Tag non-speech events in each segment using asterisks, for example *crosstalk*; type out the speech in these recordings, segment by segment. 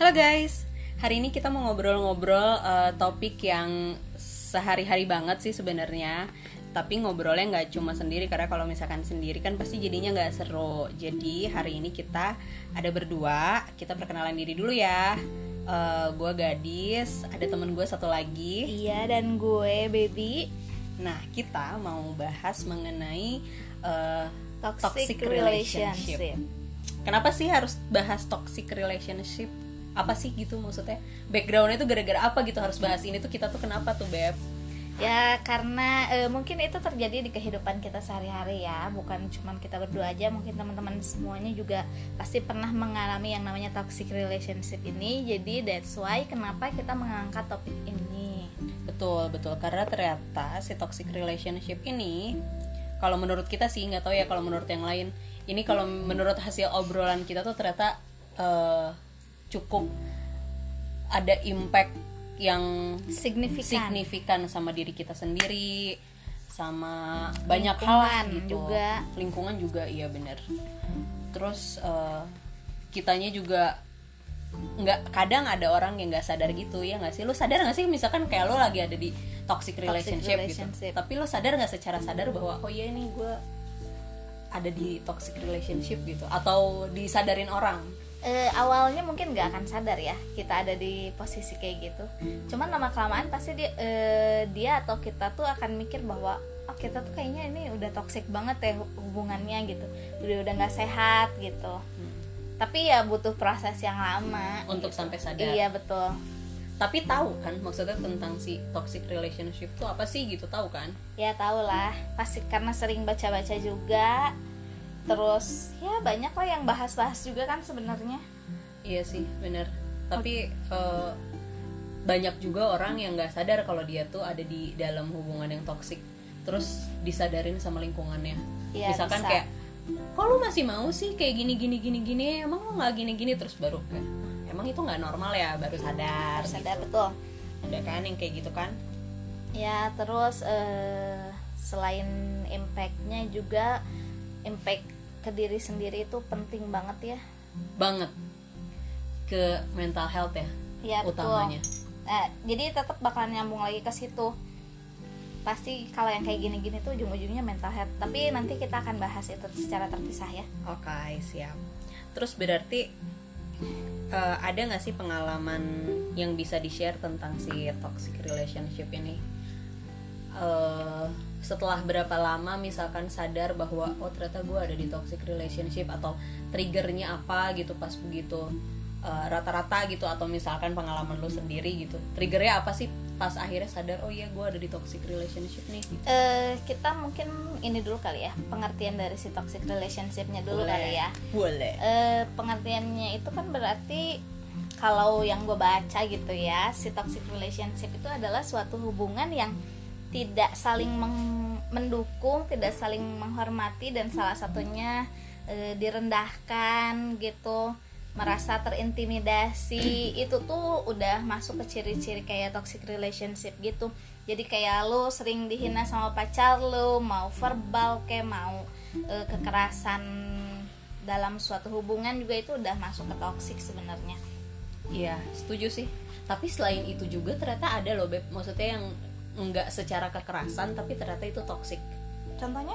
Halo guys, hari ini kita mau ngobrol-ngobrol uh, topik yang sehari-hari banget sih sebenarnya. Tapi ngobrolnya nggak cuma sendiri karena kalau misalkan sendiri kan pasti jadinya nggak seru. Jadi hari ini kita ada berdua, kita perkenalan diri dulu ya. Uh, gue gadis, ada temen gue satu lagi. Iya dan gue baby Nah kita mau bahas mengenai uh, toxic, relationship. Kenapa sih harus bahas toxic relationship? Apa sih gitu maksudnya? Backgroundnya tuh gara-gara apa gitu harus bahas ini tuh kita tuh kenapa tuh beb? Ya karena e, mungkin itu terjadi di kehidupan kita sehari-hari ya, bukan cuma kita berdua aja, mungkin teman-teman semuanya juga pasti pernah mengalami yang namanya toxic relationship ini. Jadi that's why kenapa kita mengangkat topik ini. Betul betul karena ternyata si toxic relationship ini kalau menurut kita sih nggak tahu ya kalau menurut yang lain ini kalau menurut hasil obrolan kita tuh ternyata uh, cukup ada impact yang Signifikan. signifikan sama diri kita sendiri sama banyak hal gitu juga. lingkungan juga iya bener terus uh, kitanya juga nggak kadang ada orang yang nggak sadar gitu ya nggak sih lu sadar nggak sih misalkan kayak lo lagi ada di toxic relationship, relationship. gitu tapi lo sadar nggak secara sadar bahwa oh iya ini gue ada di toxic relationship gitu atau disadarin orang Eh, awalnya mungkin nggak akan sadar ya kita ada di posisi kayak gitu. Cuman lama kelamaan pasti dia, eh, dia atau kita tuh akan mikir bahwa oh kita tuh kayaknya ini udah toxic banget ya hubungannya gitu, udah udah nggak sehat gitu. Tapi ya butuh proses yang lama. untuk sampai sadar Iya betul. tapi tahu kan maksudnya tentang si toxic relationship tuh apa sih gitu tahu kan Ya tau lah, pasti karena sering baca-baca juga. Terus ya banyak lah yang bahas-bahas juga kan sebenarnya. iya sih bener tapi eh, banyak juga orang yang nggak sadar kalau dia tuh ada di dalam hubungan yang toxic terus disadarin sama lingkungannya Iya, misalkan bisa. kayak kok lu masih mau sih kayak gini gini gini gini emang lu nggak gini gini terus baru kayak emang itu nggak normal ya baru sadar Harus sadar gitu. betul. ada kan yang kayak gitu kan Ya terus eh, selain impactnya juga impact ke diri sendiri itu penting banget ya. banget ke mental health ya Ya betul. utamanya Nah, jadi tetap bakalan nyambung lagi ke situ. Pasti kalau yang kayak gini-gini tuh ujung-ujungnya mental health. Tapi nanti kita akan bahas itu secara terpisah ya. Oke, siap. Terus berarti eh, ada nggak sih pengalaman yang bisa di-share tentang si toxic relationship ini? Eh, setelah berapa lama misalkan sadar bahwa oh ternyata gue ada di toxic relationship atau triggernya apa gitu pas begitu eh, rata-rata gitu atau misalkan pengalaman lu sendiri gitu triggernya apa sih pas akhirnya sadar oh iya gue ada di toxic relationship nih gitu. Eh, kita mungkin ini dulu kali ya pengertian dari si toxic relationshipnya dulu Boleh. kali ya. boleh Eh, pengertiannya itu kan berarti kalau yang gue baca gitu ya si toxic relationship itu adalah suatu hubungan yang tidak saling mendukung tidak saling menghormati dan salah satunya eh, direndahkan gitu merasa terintimidasi itu tuh udah masuk ke ciri-ciri kayak toxic relationship gitu jadi kayak lo sering dihina sama pacar lo mau verbal kayak mau eh, kekerasan dalam suatu hubungan juga itu udah masuk ke toxic sebenarnya Iya, setuju sih. Tapi selain itu juga ternyata ada loh, Beb. Maksudnya yang nggak secara kekerasan tapi ternyata itu toxic. contohnya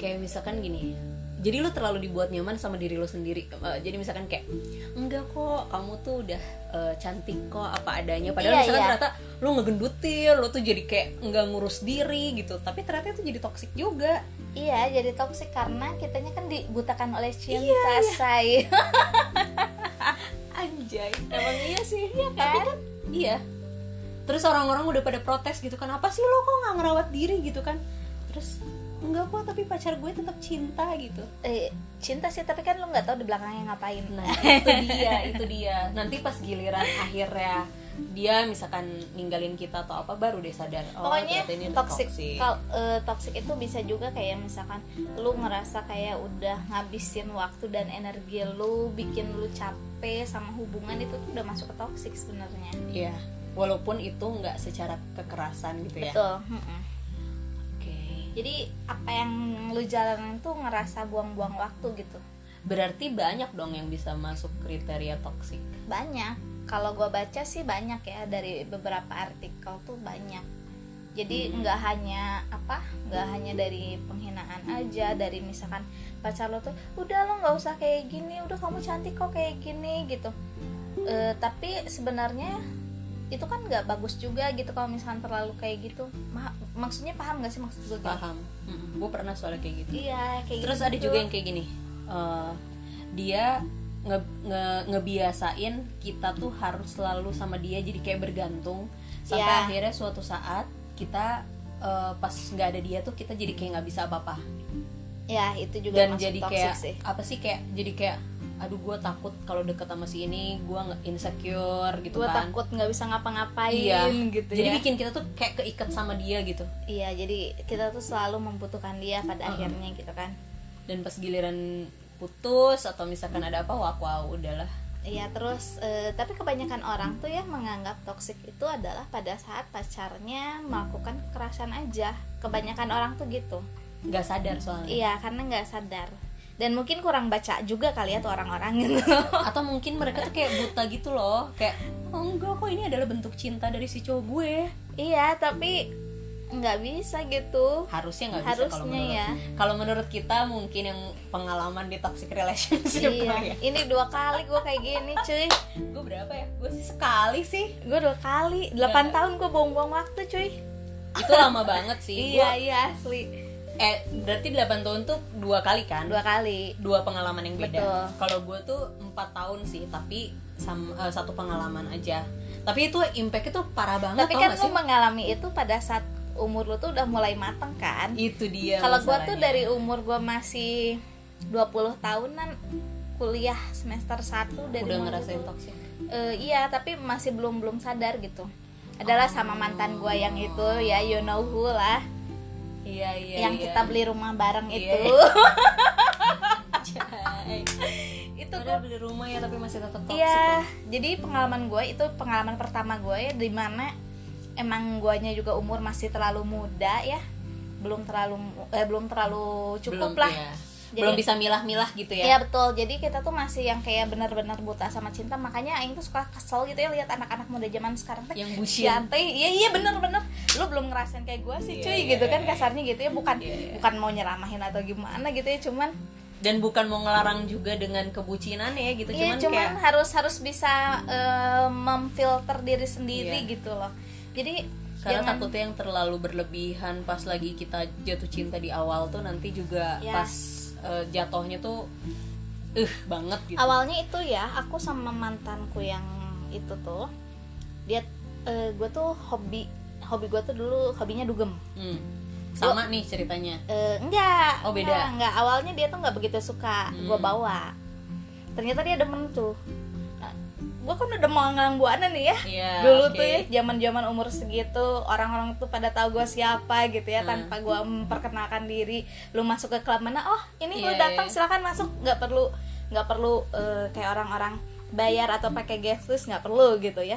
Kayak misalkan gini. Jadi lu terlalu dibuat nyaman sama diri lu sendiri. Eh, jadi misalkan kayak enggak kok, kamu tuh udah eh, cantik kok apa adanya. Padahal Iya, misalkan iya. ternyata lu ngegendutin, lu tuh jadi kayak nggak ngurus diri gitu. Tapi ternyata itu jadi toxic juga. iya jadi toxic karena kitanya kan dibutakan oleh cinta Iya, say *laughs* Anjay, emang iya sih. Iya kan? Tapi kan iya. Terus orang-orang udah pada protes gitu kan, apa sih lo kok nggak ngerawat diri gitu kan? Terus enggak kok, tapi pacar gue tetap cinta gitu. eh, cinta sih tapi kan lu nggak tahu di belakangnya ngapain Nah, itu dia, itu dia. Nanti pas giliran akhirnya dia misalkan ninggalin kita atau apa baru deh sadar oh pokoknya ini tuh toxic kal- eh, toxic itu bisa juga kayak misalkan lu ngerasa kayak udah ngabisin waktu dan energi lu bikin lu capek sama hubungan itu tuh udah masuk ke toxic sebenarnya Iya, walaupun itu nggak secara kekerasan gitu ya. betul. Jadi apa yang lu jalanin tuh ngerasa buang-buang waktu gitu? Berarti banyak dong yang bisa masuk kriteria toksik. banyak. Kalau gue baca sih banyak ya dari beberapa artikel tuh banyak. Jadi Hmm. nggak hanya apa nggak hanya dari penghinaan aja dari misalkan pacar lo tuh udah lo nggak usah kayak gini udah kamu cantik kok kayak gini gitu. Eh, tapi sebenarnya itu kan nggak bagus juga gitu kalau misalkan terlalu kayak gitu. Ma- maksudnya paham gak sih maksud gue paham. Gue pernah soalnya kayak gitu. Iya kayak terus gitu. ada juga yang kayak gini. Eh, dia nge, nge- ngebiasain kita tuh harus selalu sama dia jadi kayak bergantung. Sampai Iya. akhirnya suatu saat kita eh, pas nggak ada dia tuh kita jadi kayak nggak bisa apa-apa. Ya itu juga dan jadi kayak sih. apa sih kayak jadi kayak aduh gue takut kalau deket sama si ini gue nggak insecure gitu gue kan. takut nggak bisa ngapa-ngapain iya. gitu jadi ya. bikin kita tuh kayak keikat sama dia gitu. Iya jadi kita tuh selalu membutuhkan dia pada akhirnya gitu kan. Dan pas giliran putus atau misalkan ada apa wah wah udahlah. Iya terus eh, tapi kebanyakan orang tuh ya menganggap toksik itu adalah pada saat pacarnya melakukan kekerasan aja. Kebanyakan orang tuh gitu. nggak sadar soalnya. Iya karena nggak sadar dan mungkin kurang baca juga kali ya tuh orang-orang gitu. *laughs* atau mungkin mereka tuh kayak buta gitu loh kayak oh enggak kok ini adalah bentuk cinta dari si cowok gue iya tapi nggak bisa gitu. harusnya nggak bisa kalau Harusnya menurut ya. kalau menurut kita mungkin yang pengalaman di toxic relationship Iya. *laughs* ya Ini dua kali gue kayak gini cuy. gue berapa ya gue sih sekali sih Gue dua kali. 8 Iya. tahun gue buang-buang waktu cuy. itu lama banget sih Iya Gua- iya asli. Eh berarti 8 tahun tuh dua kali kan Dua kali. dua pengalaman yang beda. Kalau gue tuh empat tahun sih, tapi sam, eh, satu pengalaman aja. Tapi itu impact itu parah banget. Tapi kan lu mengalami itu pada saat umur lu tuh udah mulai mateng kan. itu dia. Kalau gua tuh dari umur gua masih 20 tahunan kuliah semester 1 dari udah ngerasain itu. toxic. Eh, iya, tapi masih belum belum sadar gitu. Adalah sama mantan gua yang itu ya you know who lah, Iya iya. yang iya. kita beli rumah bareng Iya, itu. Cai. itu gua beli rumah ya tapi masih tetap toxic. Iya, jadi pengalaman gue itu pengalaman pertama gue ya di mana emang guanya juga umur masih terlalu muda ya, belum terlalu eh, belum terlalu cukup belum lah. iya. Jadi- belum bisa milah-milah gitu ya. Iya betul. Jadi kita tuh masih yang kayak benar-benar buta sama cinta. Makanya Aing tuh suka kesel gitu ya lihat anak-anak muda zaman sekarang teh. Yang bucin. Iya iya bener-bener. Lu belum ngerasain kayak gue sih Iya, cuy iya, gitu kan iya. kasarnya gitu ya. Bukan Iya, iya. bukan mau nyeramahin atau gimana gitu ya. Cuman Dan bukan mau ngelarang juga dengan kebucinan ya gitu. Iya, cuman, cuman kayak harus harus bisa eh, memfilter diri sendiri Iya. gitu loh. Jadi karena jangan takutnya yang terlalu berlebihan pas lagi kita jatuh cinta di awal tuh nanti juga Ya. pas eh, jatuhnya tuh eh banget gitu awalnya itu ya aku sama mantanku yang itu tuh dia gue tuh hobi hobi gue tuh dulu hobinya dugem. Hmm. sama nih ceritanya Eh, enggak Oh, beda. enggak, enggak. awalnya dia tuh nggak begitu suka Hmm. gue bawa ternyata dia demen tuh gue kan udah manggang buana nih ya. Iya, dulu oke. tuh ya zaman zaman umur segitu orang-orang tuh pada tahu gue siapa gitu ya Hmm. tanpa gue memperkenalkan diri. Lu masuk ke klub mana? Oh ini lu Iya, datang iya. silakan masuk. Nggak perlu nggak perlu eh, kayak orang-orang bayar atau pakai guest list nggak perlu gitu ya.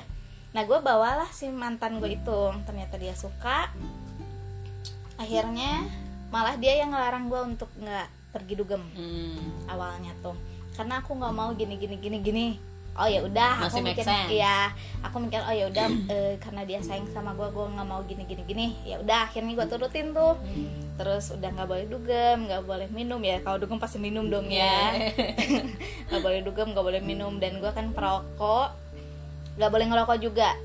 Nah gue bawalah si mantan gue itu. Ternyata dia suka. Akhirnya malah dia yang ngelarang gue untuk nggak pergi dugem Hmm. awalnya tuh. Karena aku nggak mau gini gini gini gini oh ya udah aku mikir sense. iya aku mikir oh ya udah eh, karena dia sayang sama gue gue nggak mau gini gini gini ya udah akhirnya gue turutin tuh. Terus udah nggak boleh dugem nggak boleh minum ya kalau dugem pasti minum dong ya. *laughs* Nggak boleh dugem nggak boleh minum dan gue kan perokok nggak boleh ngerokok juga.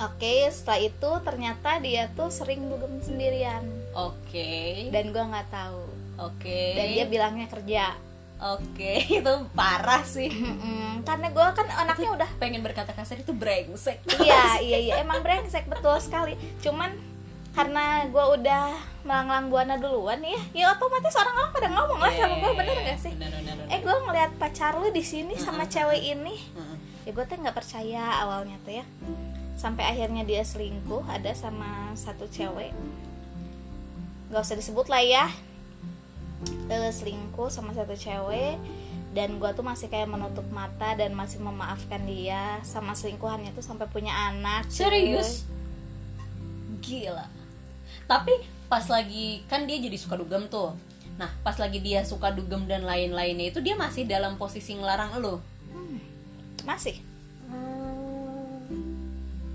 Oke setelah itu ternyata dia tuh sering dugem sendirian. Oke. dan gue nggak tahu. Oke. dan dia bilangnya kerja Oke, *laughs* itu parah sih. Mm-mm, karena gue kan anaknya udah Pengen berkata kasar itu brengsek. iya *laughs* iya iya. Emang brengsek betul sekali. Cuman karena gue udah melanglang buana duluan ya ya otomatis orang-orang pada ngomong lah sama gue bener gak sih? Bener, bener, bener. eh gue ngeliat pacar lu di sini sama cewek ini. Ya gue tuh nggak percaya awalnya tuh ya. Sampai akhirnya dia selingkuh ada sama satu cewek. Nggak usah disebut lah ya Eh, selingkuh sama satu cewek dan gue tuh masih kayak menutup mata dan masih memaafkan dia sama selingkuhannya tuh sampai punya anak. Serius? Gila. Tapi pas lagi kan dia jadi suka dugem tuh. Nah, pas lagi dia suka dugem dan lain-lainnya itu dia masih dalam posisi ngelarang lo. masih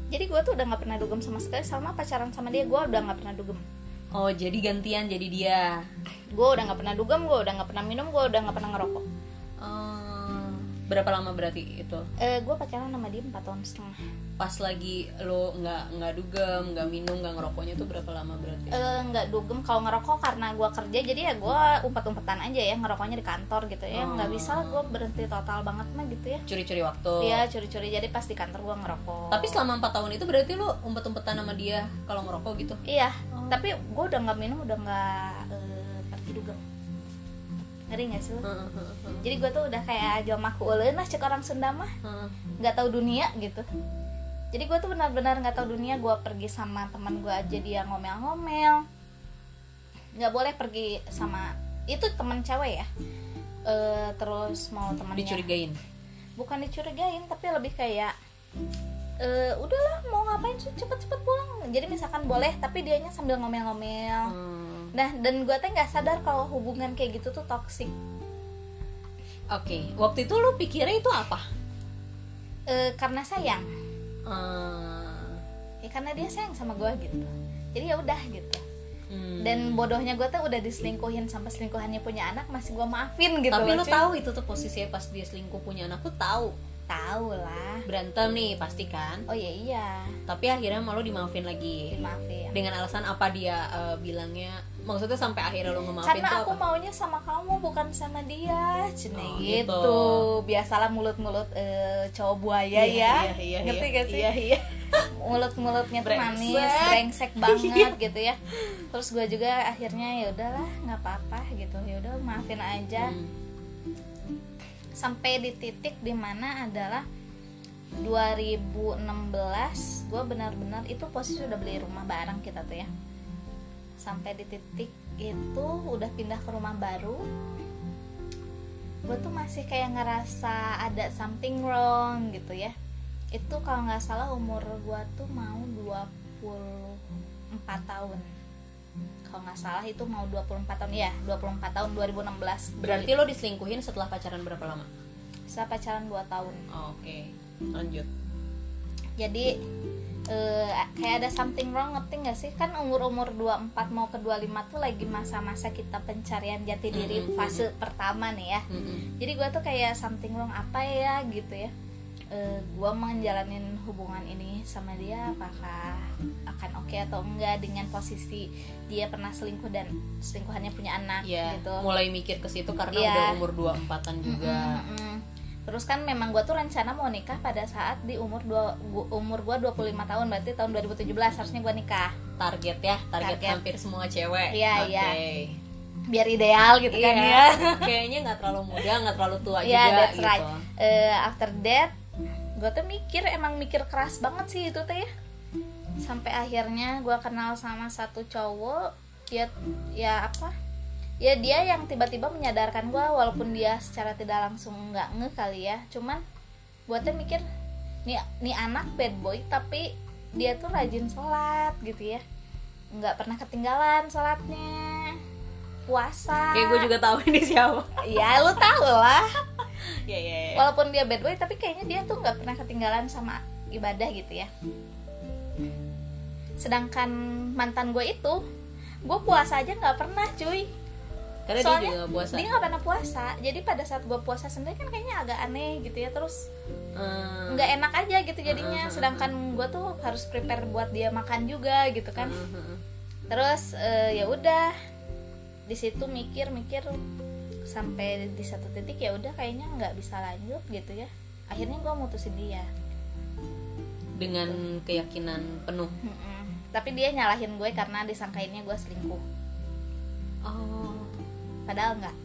jadi gue tuh udah nggak pernah dugem sama sekali sama pacaran sama dia gue udah nggak pernah dugem oh jadi gantian jadi dia. Gue udah nggak pernah dugem gue udah nggak pernah minum gue udah nggak pernah ngerokok. Eh, berapa lama berarti itu? Eh gue pacaran sama dia empat tahun setengah. Pas lagi lo nggak nggak dugem nggak minum nggak ngerokoknya tuh berapa lama berarti? Eh, nggak dugem. Kalau ngerokok karena gue kerja jadi ya gue umpet-umpetan aja ya ngerokoknya di kantor gitu ya. Nggak bisa lah gue berhenti total banget mah gitu ya. Curi-curi waktu. Iya curi-curi. Jadi pas di kantor gue ngerokok. Tapi selama empat tahun itu berarti lo umpet-umpetan sama dia kalau ngerokok gitu? Iya. Tapi gue udah nggak minum udah nggak eh, pergi dugem ngeri nggak sih lo? jadi gue tuh udah kayak jelma kuuleun lah cek orang Sunda mah. Nggak tahu dunia gitu. Jadi gue tuh benar-benar nggak tahu dunia gue pergi sama teman gue aja dia ngomel-ngomel. Nggak boleh pergi sama itu teman cewek ya. Eh, terus mau temannya dicurigain? Bukan dicurigain tapi lebih kayak eh udahlah mau ngapain sih cepet-cepet pulang. Jadi misalkan boleh tapi dianya sambil ngomel-ngomel. Hmm, nah dan gue teh nggak sadar kalau hubungan kayak gitu tuh toksik oke waktu itu lo pikirnya itu apa? Eh, karena sayang. Eh, ya karena dia sayang sama gue gitu. Jadi ya udah gitu. Hmm. dan bodohnya gue tuh udah diselingkuhin sampai selingkuhannya punya anak masih gue maafin gitu tapi cuy. tahu itu tuh posisinya pas dia selingkuh punya anak tuh tahu. Tahu lah. Berantem nih pasti kan? Oh iya iya. Tapi akhirnya malu dimaafin lagi. Maafin dengan alasan apa dia eh, bilangnya maksudnya sampai akhirnya lo ngemaafin karena aku apa? maunya sama kamu bukan sama dia cina Oh, gitu. gitu. biasalah mulut-mulut eh, cowok buaya Iya, ya iya, iya, ngerti iya. gak sih iya iya mulut-mulutnya tuh manis brengsek banget *laughs* gitu ya terus gue juga akhirnya ya udahlah nggak apa-apa gitu ya udah maafin aja Hmm. sampai di titik di mana adalah 2016 gue benar-benar itu posisi udah beli rumah bareng kita tuh ya sampai di titik itu udah pindah ke rumah baru. Gue tuh masih kayak ngerasa ada something wrong gitu ya. Itu kalau nggak salah umur gue tuh mau 24 tahun. Kalau nggak salah itu mau 24 tahun ya 24 tahun 2016 berarti lo diselingkuhin setelah pacaran berapa lama? Saya pacaran 2 tahun. Oh, oke. Lanjut. Jadi eh, kayak ada something wrong ngerti nggak sih kan umur umur 24 mau ke 25 tuh lagi masa-masa kita pencarian jati diri Mm-mm. fase pertama nih ya Mm-mm. jadi gue tuh kayak something wrong apa ya gitu ya Eh, gue menjalanin hubungan ini sama dia apakah akan oke atau enggak dengan posisi dia pernah selingkuh dan selingkuhannya punya anak ya gitu mulai mikir ke situ karena Iya. udah umur 24-an juga Mm-mm. Terus kan memang gue tuh rencana mau nikah pada saat di umur dua, gua- umur gue 25 tahun berarti tahun 2017 harusnya gue nikah target ya target, Target. hampir semua cewek Iya, Oke. iya. biar ideal gitu kan Iya. ya. *laughs* kayaknya nggak terlalu muda nggak terlalu tua Iya juga that's gitu right. Eh, after that gue tuh mikir emang mikir keras banget sih itu teh ya. Sampai akhirnya gue kenal sama satu cowok ya ya apa? Ya dia yang tiba-tiba menyadarkan gue walaupun dia secara tidak langsung nggak nge kali ya. Cuman gue tuh mikir nih nih anak bad boy tapi dia tuh rajin sholat gitu ya. Nggak pernah ketinggalan sholatnya. Puasa. Kayak gue juga tahu ini siapa. Ya lu tau lah. Ya ya ya. walaupun dia bad boy tapi kayaknya dia tuh nggak pernah ketinggalan sama ibadah gitu ya. Sedangkan mantan gue itu gue puasa aja nggak pernah cuy karena Soalnya dia juga puasa. dia nggak pernah puasa. Jadi pada saat gue puasa sendiri kan kayaknya agak aneh gitu ya. Terus Hmm. nggak enak aja gitu jadinya. Hmm. sedangkan gue tuh harus prepare buat dia makan juga gitu kan. Hmm, hmm, hmm. terus eh, ya udah. Di situ mikir-mikir sampai di satu titik ya udah kayaknya nggak bisa lanjut gitu ya. Akhirnya gue mutusin dia. Dengan keyakinan penuh. Mm-mm. tapi dia nyalahin gue karena disangkainnya gue selingkuh. Oh padahal nggak.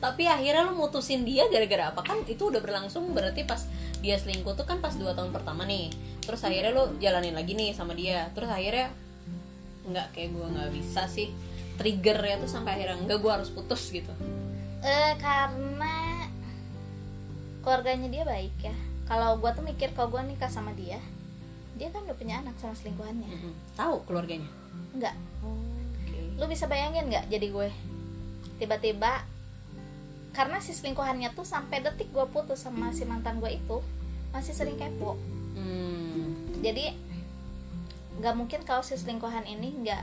Tapi akhirnya lu mutusin dia gara-gara apa? Kan itu udah berlangsung berarti pas dia selingkuh tuh kan pas dua tahun pertama nih. Terus akhirnya lu jalanin lagi nih sama dia. Terus akhirnya nggak kayak gue nggak bisa sih triggernya tuh sampai akhirnya enggak gue harus putus gitu. Eh karena keluarganya dia baik ya. Kalau gue tuh mikir kalau gue nikah sama dia dia kan udah punya anak sama selingkuhannya. Mm-mm. tahu keluarganya? Nggak. Oke. Lu bisa bayangin nggak jadi gue tiba-tiba karena si selingkuhannya tuh sampai detik gue putus sama si mantan gue itu masih sering kepo hmm. jadi nggak mungkin kalau si selingkuhan ini nggak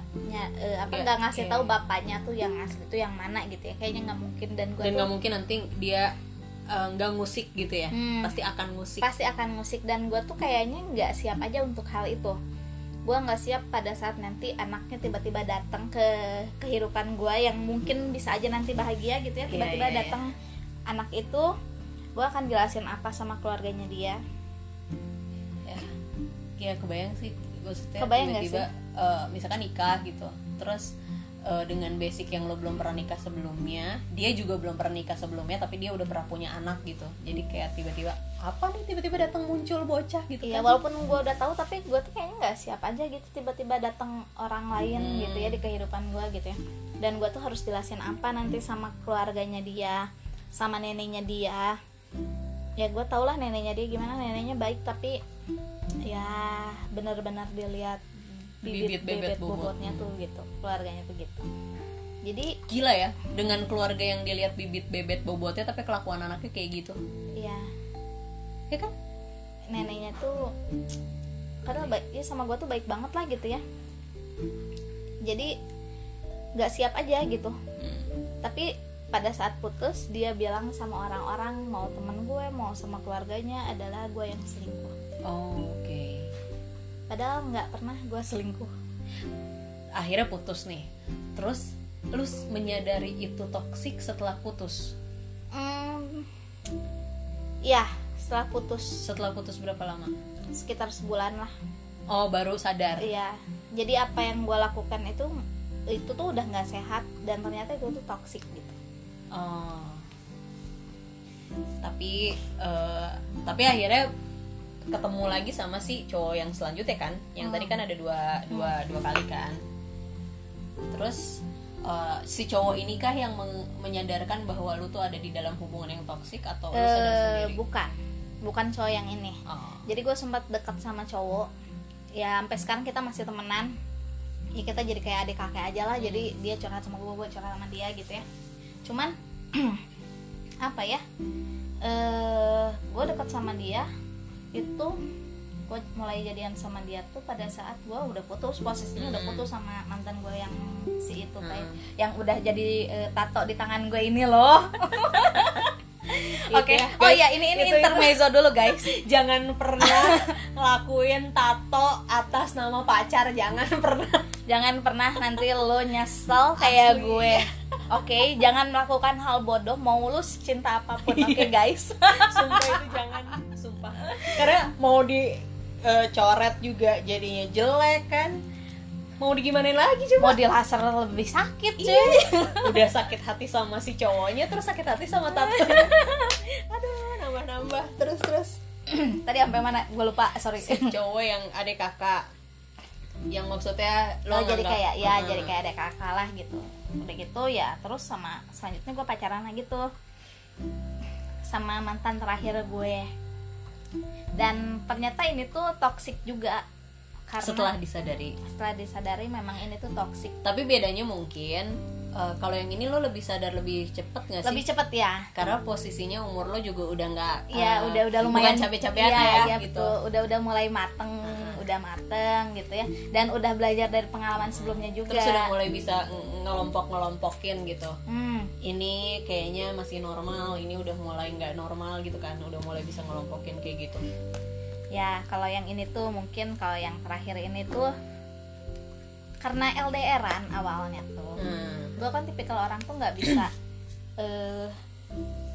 eh, apa Nggak, nggak ngasih oke. tahu bapaknya tuh yang asli tuh yang mana gitu ya kayaknya nggak mungkin dan gue dan nggak mungkin nanti dia eh, nggak ngusik gitu ya Hmm. pasti akan ngusik pasti akan musik dan gue tuh kayaknya nggak siap aja untuk hal itu gue nggak siap pada saat nanti anaknya tiba-tiba datang ke kehidupan gue yang mungkin bisa aja nanti bahagia gitu ya Iya, tiba-tiba iya, iya. datang anak itu gue akan jelasin apa sama keluarganya dia. Ya. Ya kebayang sih maksudnya Kebayang tiba-tiba eh, misalkan nikah gitu terus eh, dengan basic yang lo belum pernah nikah sebelumnya dia juga belum pernah nikah sebelumnya tapi dia udah pernah punya anak gitu. Jadi kayak tiba-tiba apa nih tiba-tiba datang muncul bocah? gitu Iya kan. walaupun gue udah tahu tapi gue tuh kayaknya nggak siap aja gitu tiba-tiba datang orang lain Hmm. gitu ya di kehidupan gue gitu ya. Dan gue tuh harus jelasin apa nanti sama keluarganya dia sama neneknya dia. Ya gue tau lah neneknya dia gimana neneknya baik tapi ya benar-benar dilihat Bibit bebet bibit bobot. bobotnya tuh gitu keluarganya tuh gitu. Jadi gila ya dengan keluarga yang dilihat bibit bebet bobotnya tapi kelakuan anaknya kayak gitu. Ya ya kan? Neneknya tuh padahal baik ya sama gue tuh baik banget lah gitu ya. Jadi nggak siap aja gitu. Hmm. tapi pada saat putus dia bilang sama orang-orang mau temen gue mau sama keluarganya adalah gue yang selingkuh. Oh, oke padahal nggak pernah gue selingkuh. Akhirnya putus nih. Terus lu menyadari itu toksik setelah putus? Hmm, ya setelah putus. Setelah putus berapa lama? Sekitar sebulan lah. Oh baru sadar? Iya. Jadi apa yang gue lakukan itu itu tuh udah nggak sehat dan ternyata itu tuh toksik gitu. Oh. Tapi eh, tapi akhirnya ketemu lagi sama si cowok yang selanjutnya kan, yang Hmm. tadi kan ada dua dua dua kali kan. Terus eh, si cowok ini kah yang menyadarkan bahwa lu tuh ada di dalam hubungan yang toksik atau lu sadar Eh, sendiri? bukan. Bukan cowok yang ini. Oh. jadi gue sempat dekat sama cowok. Ya sampai sekarang kita masih temenan. Ya kita jadi kayak adik kakek aja lah. Jadi dia curhat sama gue gue curhat sama dia gitu ya. Cuman *clears throat* apa ya? Eh gue dekat sama dia itu gue mulai jadian sama dia tuh pada saat gue udah putus posisinya udah putus sama mantan gue yang si itu Hmm. kayak yang udah jadi eh, tato di tangan gue ini loh *laughs* Oke, ya, oh guys. ya ini ini Itu- itu. intermezzo dulu guys. *laughs* Jangan pernah ngelakuin tato atas nama pacar, jangan pernah. jangan pernah nanti lo nyesel kayak Asli. gue oke jangan melakukan hal bodoh mau lu cinta apa pun oke Iya. guys *laughs* sumpah itu jangan sumpah karena mau dicoret juga jadinya jelek kan. Mau digimanain lagi coba? Mau di laser lebih sakit cuy. Iya. *laughs* udah sakit hati sama si cowoknya terus sakit hati sama tato *laughs* aduh nambah nambah terus terus. *clears throat* Tadi sampai mana? Gue lupa sorry. Si cowok yang adik kakak. Yang maksudnya lo lo jadi nganggap- kayak ya Hmm. jadi kayak ada kakak lah gitu. Udah gitu ya terus sama selanjutnya gue pacaran lagi tuh. Sama mantan terakhir gue dan ternyata ini tuh toxic juga. Karena setelah disadari. Setelah disadari memang ini tuh toxic. Tapi bedanya mungkin eh, kalau yang ini lo lebih sadar lebih cepet nggak sih? Lebih cepet ya. Karena posisinya umur lo juga udah nggak ya eh, udah udah lumayan bukan capek-capekan Iya, ya, iya, gitu. betul. udah udah mulai mateng udah mateng gitu ya. Dan udah belajar dari pengalaman sebelumnya juga. Terus udah mulai bisa ng- ngelompok ngelompokin gitu. Hmm, ini kayaknya masih normal ini udah mulai nggak normal gitu kan. Udah mulai bisa ngelompokin kayak gitu. Ya kalau yang ini tuh mungkin kalau yang terakhir ini tuh karena LDRan awalnya tuh. Hmm. gue kan tipikal orang tuh nggak bisa *coughs* eh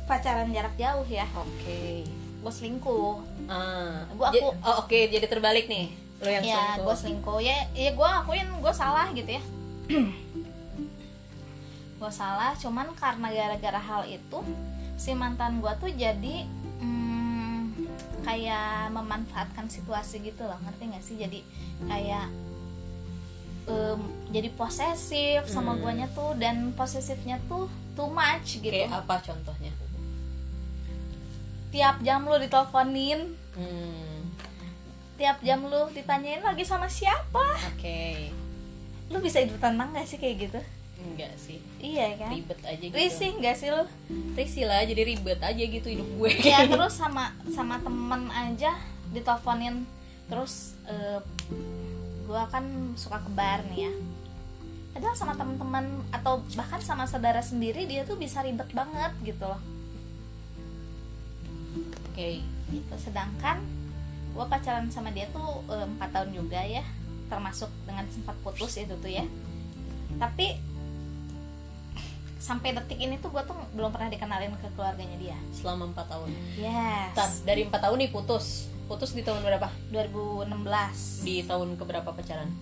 pacaran jarak jauh ya. Oke. Gue selingkuh. Ah. Gua Ja- aku- oh, oke jadi terbalik nih lo yang ya selingkuh. gue selingkuh. Ya ya gue akuin gue salah gitu ya. *clears throat* Gue salah cuman karena gara-gara hal itu si mantan gue tuh jadi hmm, kayak memanfaatkan situasi gitu loh. Ngerti gak sih? Jadi kayak em, jadi posesif sama Hmm. guanya tuh dan posesifnya tuh too much gitu. Kayak apa contohnya? Tiap jam lu diteleponin. Hmm. Tiap jam lu ditanyain lagi sama siapa? Oke. Lu bisa hidup tenang gak sih kayak gitu? Enggak sih. Iya kan? Ribet aja gitu. Risih nggak sih lu? Risih lah jadi ribet aja gitu hidup gue. Ya *laughs* terus sama sama temen aja diteleponin. Terus eh, gua kan suka ke bar nih ya. Padahal sama teman-teman atau bahkan sama saudara sendiri dia tuh bisa ribet banget gitu loh. Oke. Gitu. Sedangkan gue pacaran sama dia tuh eh, empat tahun juga ya. Termasuk dengan sempat putus itu tuh ya. Tapi sampai detik ini tuh gue tuh belum pernah dikenalin ke keluarganya dia. Selama empat tahun. Yes. Dari empat tahun nih putus putus di tahun berapa? 2016 di tahun keberapa pacaran?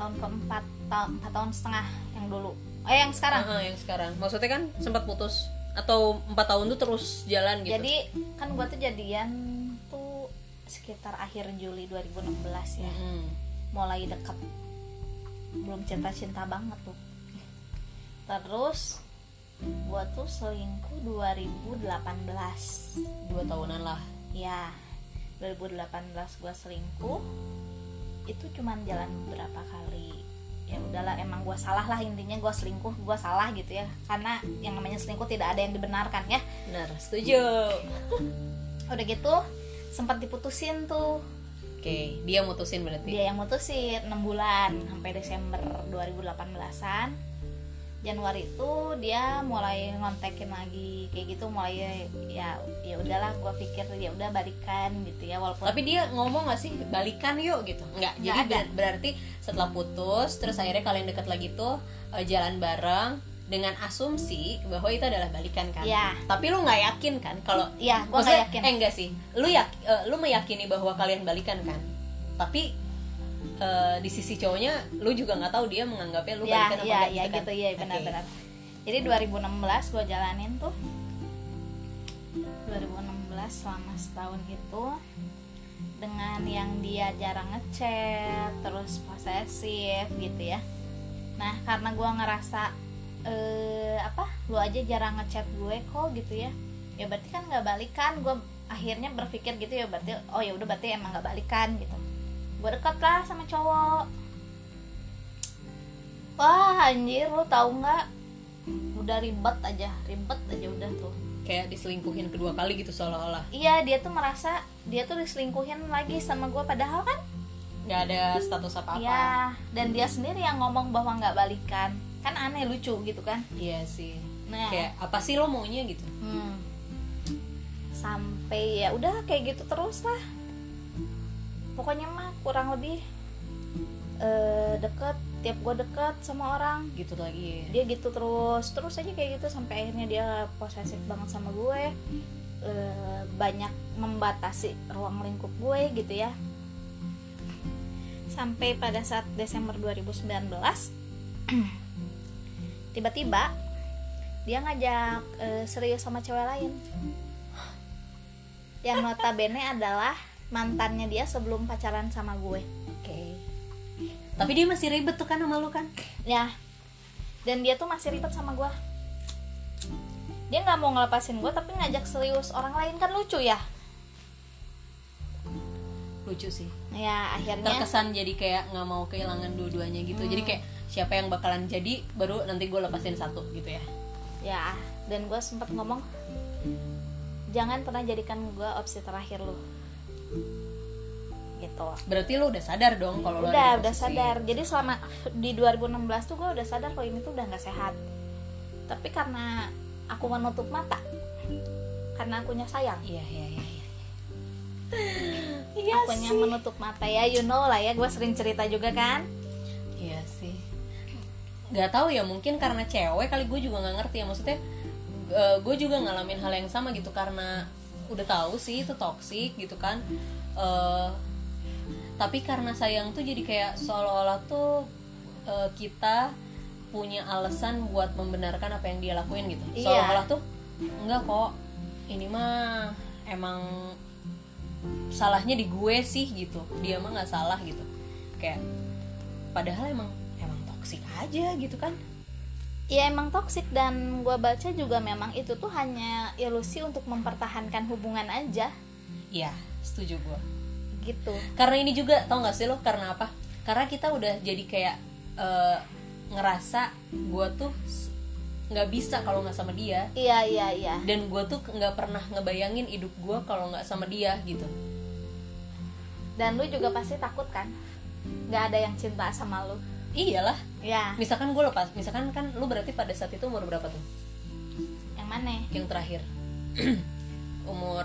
Tahun keempat tahun empat tahun setengah yang dulu. Eh yang sekarang. Ah, yang sekarang. Maksudnya kan sempat putus. Atau empat tahun tuh terus jalan gitu. Jadi kan gue tuh jadian sekitar akhir Juli 2016 ya. Mm-mm. mulai deket. Belum cinta-cinta banget tuh. Terus gue tuh selingkuh 2018 dua tahunan lah. Ya 2018 gue selingkuh. Itu cuman jalan beberapa kali. Ya udahlah emang gue salah lah intinya. Gue selingkuh gue salah gitu ya. Karena yang namanya selingkuh tidak ada yang dibenarkan ya. Benar setuju. *laughs* Udah gitu sempat diputusin tuh. Oke dia mutusin berarti? Dia yang mutusin 6 bulan sampai Desember 2018an Januari itu dia mulai ngontekin lagi kayak gitu mulai ya ya udahlah gue pikir ya udah balikan gitu ya walaupun tapi dia ngomong gak sih balikan yuk gitu? Nggak Nggak jadi ada. ber- berarti setelah putus terus akhirnya kalian deket lagi tuh eh, jalan bareng dengan asumsi bahwa itu adalah balikan kan. Ya tapi lu nggak yakin kan kalau ya nggak yakin. Eh enggak sih. Lu yak eh, lu meyakini bahwa kalian balikan kan? Tapi eh, di sisi cowoknya lu juga nggak tahu dia menganggapnya lu ya balikan apa ya enggak ya gitu, gitu kan? ya benar-benar. Jadi 2016 gue jalanin tuh. 2016 selama setahun itu dengan yang dia jarang ngechat terus posesif gitu ya. Nah karena gue ngerasa eh, apa lu aja jarang ngechat gue kok gitu ya. Ya berarti kan nggak balikan. Gue akhirnya berpikir gitu ya berarti oh ya udah berarti emang nggak balikan gitu. Gue deket lah sama cowok. Wah anjir lu tahu nggak? Udah ribet aja ribet aja udah tuh. Kayak diselingkuhin kedua kali gitu seolah-olah. iya dia tuh merasa dia tuh diselingkuhin lagi sama gue padahal kan? Nggak ada status apa-apa. ya dan dia sendiri yang ngomong bahwa nggak balikan kan aneh lucu gitu kan? Iya sih. nah. Kayak apa sih lo maunya gitu? hmm, sampai ya udah kayak gitu terus lah. Pokoknya mah kurang lebih eh, deket tiap gue deket sama orang. Gitu lagi. dia gitu terus terus aja kayak gitu sampai akhirnya dia posesif banget sama gue. Eh, banyak membatasi ruang lingkup gue gitu ya. Sampai pada saat Desember 2019 *clears throat* tiba-tiba dia ngajak eh, serius sama cewek lain yang notabene adalah mantannya dia sebelum pacaran sama gue Oke. Tapi dia masih ribet tuh kan sama lu kan? ya dan dia tuh masih ribet sama gue dia nggak mau ngelepasin gue tapi ngajak serius orang lain kan lucu ya Lucu sih. ya akhirnya Terkesan jadi kayak nggak mau kehilangan dua-duanya gitu. Jadi kayak siapa yang bakalan jadi baru nanti gue lepasin satu gitu ya. ya dan gue sempat ngomong jangan pernah jadikan gue opsi terakhir lu. Gitu. Berarti lu udah sadar dong kalau lu ada udah di udah posisi- sadar. jadi selama *laughs* di 2016 tuh gue udah sadar kalau ini tuh udah nggak sehat. Tapi karena aku menutup mata karena akunya sayang. Iya iya iya. akunya menutup mata ya you know lah ya. Gue sering cerita juga kan? Iya sih. Gak tahu ya mungkin karena cewek kali gue juga nggak ngerti ya maksudnya gue juga ngalamin hal yang sama gitu karena udah tahu sih itu toksik gitu kan. Eh, tapi karena sayang tuh jadi kayak seolah-olah tuh eh, kita punya alasan buat membenarkan apa yang dia lakuin gitu. Iya. Seolah-olah tuh enggak kok. Ini mah emang salahnya di gue sih gitu. Dia mah nggak salah gitu. Kayak padahal emang toksik aja gitu kan? Ya emang toksik dan gue baca juga memang itu tuh hanya ilusi untuk mempertahankan hubungan aja. Iya setuju gue gitu. Karena ini juga tau gak sih lo karena apa? Karena kita udah jadi kayak eh, ngerasa gue tuh nggak bisa kalau nggak sama dia. Iya iya iya. Dan gue tuh nggak pernah ngebayangin hidup gue kalau nggak sama dia gitu. Dan lu juga pasti takut kan? Nggak ada yang cinta sama lu iyalah. Ya. Misalkan gue lepas misalkan kan lu berarti pada saat itu umur berapa tuh? Yang mana? Yang terakhir. *clears throat* Umur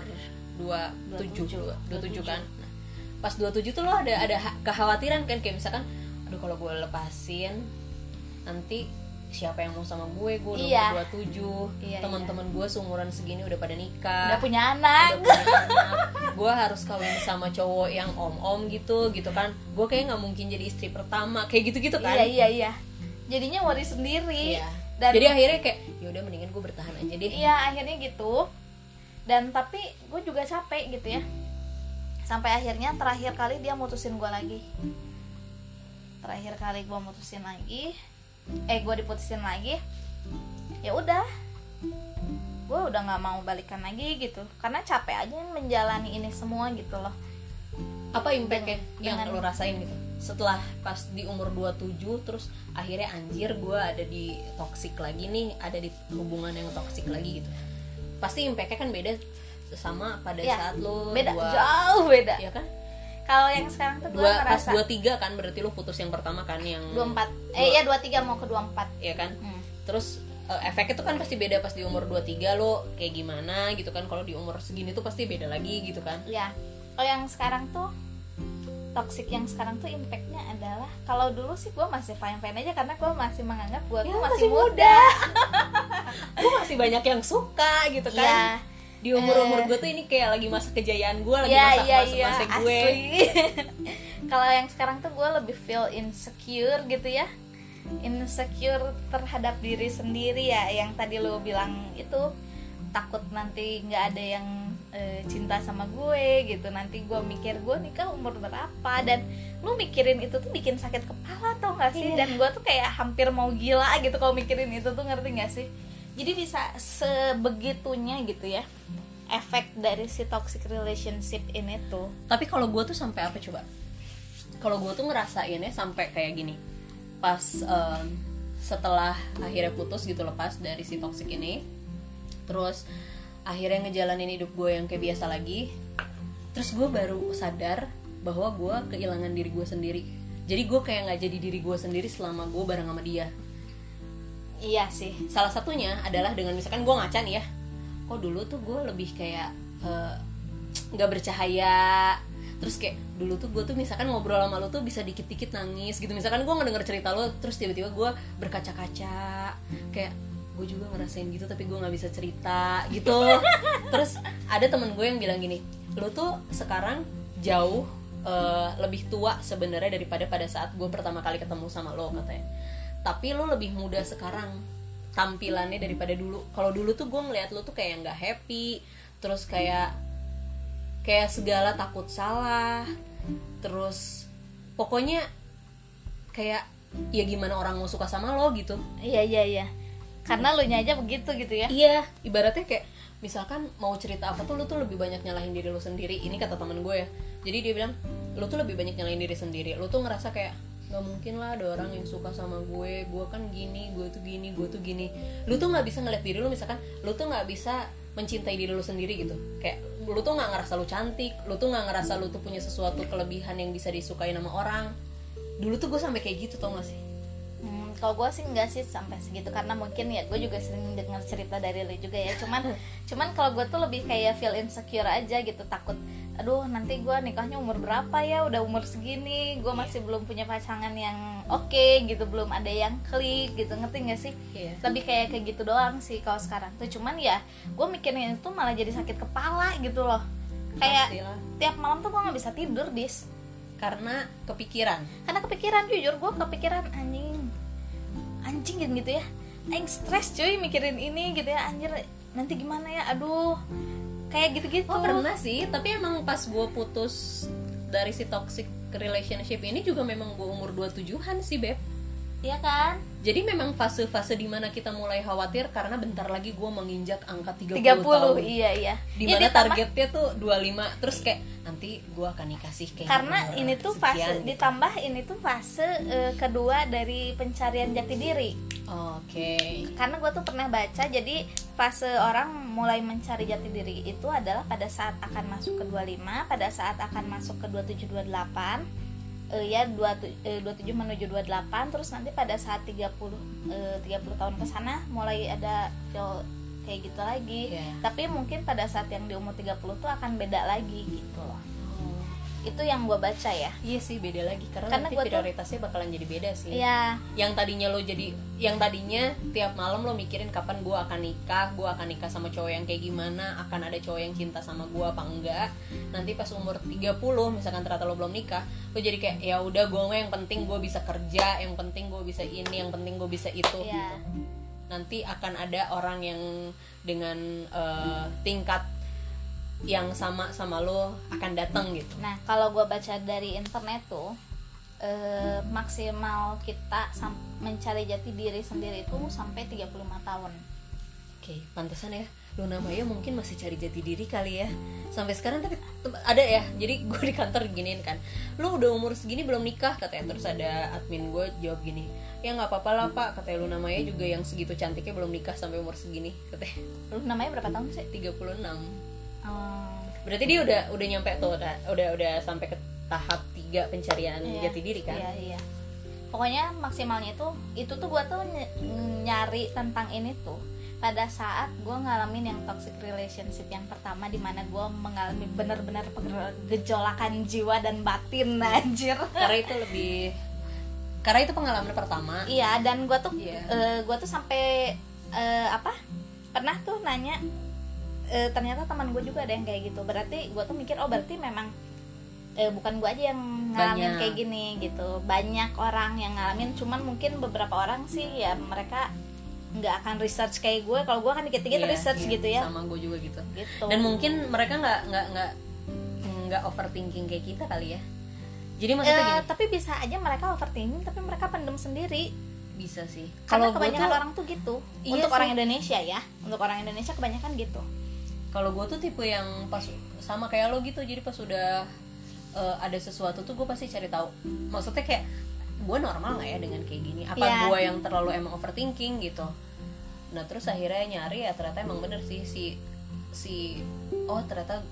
27 27 kan? Nah, pas 27 tuh lo ada ada ha- kekhawatiran kan? Kayak misalkan aduh kalau gue lepasin nanti siapa yang mau sama gue gue udah Iya. umur 27 Iya, teman-teman gue seumuran segini udah pada nikah. Udah punya anak. Udah punya anak. gue harus kawin sama cowok yang om-om gitu gitu kan. Gue kayak nggak mungkin jadi istri pertama kayak gitu-gitu kan. Iya iya iya. Jadinya worry sendiri. Iya. dan jadi akhirnya kayak yaudah mendingan gue bertahan aja deh. Iya akhirnya gitu. Dan tapi gue juga capek gitu ya. Sampai akhirnya terakhir kali dia mutusin gue lagi. Terakhir kali gue mutusin lagi eh gue diputusin lagi. Ya udah. Gue udah nggak mau balikan lagi gitu. Karena capek aja menjalani ini semua gitu loh. Apa impactnya yang dengan- lo rasain gitu? Setelah pas di umur 27 terus akhirnya anjir gue ada di toxic lagi nih ada di hubungan yang toxic lagi gitu. Pasti impactnya kan beda sama pada Ya, saat lo beda dua, jauh beda. Ya kan kalau yang sekarang tuh gue dua pas ngerasa. dua tiga kan berarti lo putus yang pertama kan yang 24 eh ya 23 mau ke 24 ya kan? Hmm. terus eh, efeknya tuh kan pasti beda pas di umur 23 lo kayak gimana gitu kan. Kalau di umur segini tuh pasti beda lagi gitu kan. Ya kalau yang sekarang tuh toxic yang sekarang tuh impactnya adalah kalau dulu sih gue masih fine fine aja karena gue masih menganggap gue Ya, tuh masih masih muda, *laughs* gue masih banyak yang suka gitu kan. Ya di umur umur gue tuh ini kayak lagi masa kejayaan gue lagi ya masa ya masa, ya masa gue asli. *laughs* Kalau yang sekarang tuh gue lebih feel insecure gitu ya. Insecure terhadap diri sendiri ya yang tadi lo bilang itu. Takut nanti nggak ada yang eh, cinta sama gue gitu. Nanti gue mikir gue nikah umur berapa? Dan lu mikirin itu tuh bikin sakit kepala tau gak sih? Iya. dan gue tuh kayak hampir mau gila gitu kalau mikirin itu tuh ngerti gak sih jadi bisa sebegitunya gitu ya efek dari si toxic relationship ini tuh. Tapi kalau gue tuh sampai apa coba? Kalau gue tuh ngerasainnya sampai kayak gini. Pas em, setelah akhirnya putus gitu lepas dari si toxic ini. Terus akhirnya ngejalanin hidup gue yang kayak biasa lagi. Terus gue baru sadar bahwa gue kehilangan diri gue sendiri. Jadi gue kayak nggak jadi diri gue sendiri selama gue bareng sama dia iya sih salah satunya adalah dengan misalkan gue ngaca nih ya kok dulu tuh gue lebih kayak eh, nggak bercahaya terus kayak dulu tuh gue tuh misalkan ngobrol sama lo tuh bisa dikit-dikit nangis gitu. Misalkan gue ngedenger cerita lo terus tiba-tiba gue berkaca-kaca kayak gue juga ngerasain gitu tapi gue nggak bisa cerita gitu. *laughs* Terus ada temen gue yang bilang gini lo tuh sekarang jauh eh, lebih tua sebenarnya daripada pada saat gue pertama kali ketemu sama lo katanya tapi lo lebih muda sekarang tampilannya daripada dulu. Kalau dulu tuh gue ngeliat lo tuh kayak nggak happy terus kayak kayak segala takut salah terus pokoknya kayak ya gimana orang mau suka sama lo gitu. Iya iya iya. Karena lu nya aja begitu gitu ya. Iya. Ibaratnya kayak misalkan mau cerita apa tuh lo tuh lebih banyak nyalahin diri lo sendiri. Ini kata temen gue ya. Jadi dia bilang lo tuh lebih banyak nyalahin diri sendiri. Lo tuh ngerasa kayak nggak mungkin lah ada orang yang suka sama gue. Gue kan gini gue tuh gini gue tuh gini. Lo tuh nggak bisa ngeliat diri lo misalkan lo tuh nggak bisa mencintai diri lo sendiri gitu. Kayak lo tuh nggak ngerasa lo cantik lo tuh nggak ngerasa lo tuh punya sesuatu kelebihan yang bisa disukai sama orang. Dulu tuh gue sampai kayak gitu tau gak sih? Hmm, kalau gue sih enggak sih sampai segitu karena mungkin ya gue juga sering dengar cerita dari lu juga ya. Cuman *laughs* cuman kalau gue tuh lebih kayak feel insecure aja gitu takut aduh nanti gue nikahnya umur berapa ya? Udah umur segini gue masih belum punya pasangan yang oke gitu belum ada yang klik gitu. Ngerti gak sih? Iya. lebih kayak kayak gitu doang sih kalau sekarang tuh. Cuman ya gue mikirin itu malah jadi sakit kepala gitu loh. Kayak Pastilah. tiap malam tuh gue nggak bisa tidur dis. Karena kepikiran. Karena kepikiran jujur gue kepikiran anjing. Anjing gitu, gitu ya. Aing stres cuy mikirin ini gitu ya. Anjir nanti gimana ya? Aduh kayak gitu-gitu. Oh pernah sih, tapi emang pas gue putus dari si toxic relationship ini juga memang gue umur 27-an sih Beb Iya kan? Jadi memang fase-fase di mana kita mulai khawatir karena bentar lagi gue menginjak angka 30, 30 tahun. iya iya. Di mana Ya, ditambah- targetnya tuh 25 terus kayak nanti gue akan nikah sih kayak karena ini tuh fase gitu. ditambah ini tuh fase eh, kedua dari pencarian jati diri. Oke. Karena gue tuh pernah baca jadi fase orang mulai mencari jati diri itu adalah pada saat akan masuk ke 25, pada saat akan masuk ke 27 28 eh, ya 20, eh, 27 menuju 28 terus nanti pada saat 30 eh, 30 tahun ke sana mulai ada feel kayak gitu lagi. Iya. Tapi mungkin pada saat yang di umur 30 tuh akan beda lagi gitu loh. Itu yang gue baca ya. Iya sih beda lagi karena, Karena nanti gua tuh- prioritasnya bakalan jadi beda sih. Iya, Yang tadinya lo jadi yang tadinya tiap malam lo mikirin kapan gue akan nikah, gue akan nikah sama cowok yang kayak gimana, akan ada cowok yang cinta sama gue apa enggak. Nanti pas umur 30 misalkan ternyata lo belum nikah, lo jadi kayak ya udah gue yang penting gue bisa kerja, yang penting gue bisa ini, yang penting gue bisa itu Iya. gitu. Nanti akan ada orang yang dengan eh, tingkat yang sama sama lo akan datang gitu. Nah, kalau gue baca dari internet tuh eh, maksimal kita sam- mencari jati diri sendiri itu sampai 35 tahun. Oke, pantesan ya. Luna Maya mungkin masih cari jati diri kali ya. Sampai sekarang tapi ada ya. Jadi *laughs* gue di kantor giniin kan. Lu udah umur segini belum nikah katanya. Terus ada admin gue jawab gini. Ya nggak apa-apa lah pak. Katanya Luna Maya juga yang segitu cantiknya belum nikah sampai umur segini. Katanya Lu namanya berapa tahun sih? 36. Oh, Berarti dia udah udah nyampe tuh. Udah udah, udah sampai ke tahap tiga pencarian Iya, jati diri kan. Iya, iya. Pokoknya maksimalnya itu itu tuh gue tuh ny- nyari tentang ini tuh pada saat gue ngalamin yang toxic relationship yang pertama di mana gue mengalami benar-benar gejolakan jiwa dan batin *laughs* anjir Karena itu lebih karena itu pengalaman pertama. iya dan gue tuh Iya. gue tuh sampai eh, apa pernah tuh nanya eh, ternyata teman gue juga ada yang kayak gitu. Berarti gue tuh mikir oh berarti memang eh, bukan gue aja yang ngalamin Banyak. kayak gini gitu. Banyak orang yang ngalamin cuman mungkin beberapa orang sih ya mereka nggak akan research kayak gue kalau gue kan dikit-dikit Iya, research iya, gitu ya. Sama gue juga gitu. gitu. Dan mungkin mereka nggak nggak nggak nggak overthinking kayak kita kali ya. Jadi maksudnya Eh, gini. tapi bisa aja mereka overthinking tapi mereka pendem sendiri. Bisa sih. Karena kalau kebanyakan tuh orang tuh gitu. Iya untuk sih. orang Indonesia ya. Untuk orang Indonesia kebanyakan gitu kalau gue tuh tipe yang pas sama kayak lo gitu jadi pas udah eh, ada sesuatu tuh gue pasti cari tahu. Maksudnya kayak gue normal nggak ya dengan kayak gini? Apa Iya. gue yang terlalu emang overthinking gitu? Nah terus akhirnya nyari ya ternyata emang bener sih si si oh ternyata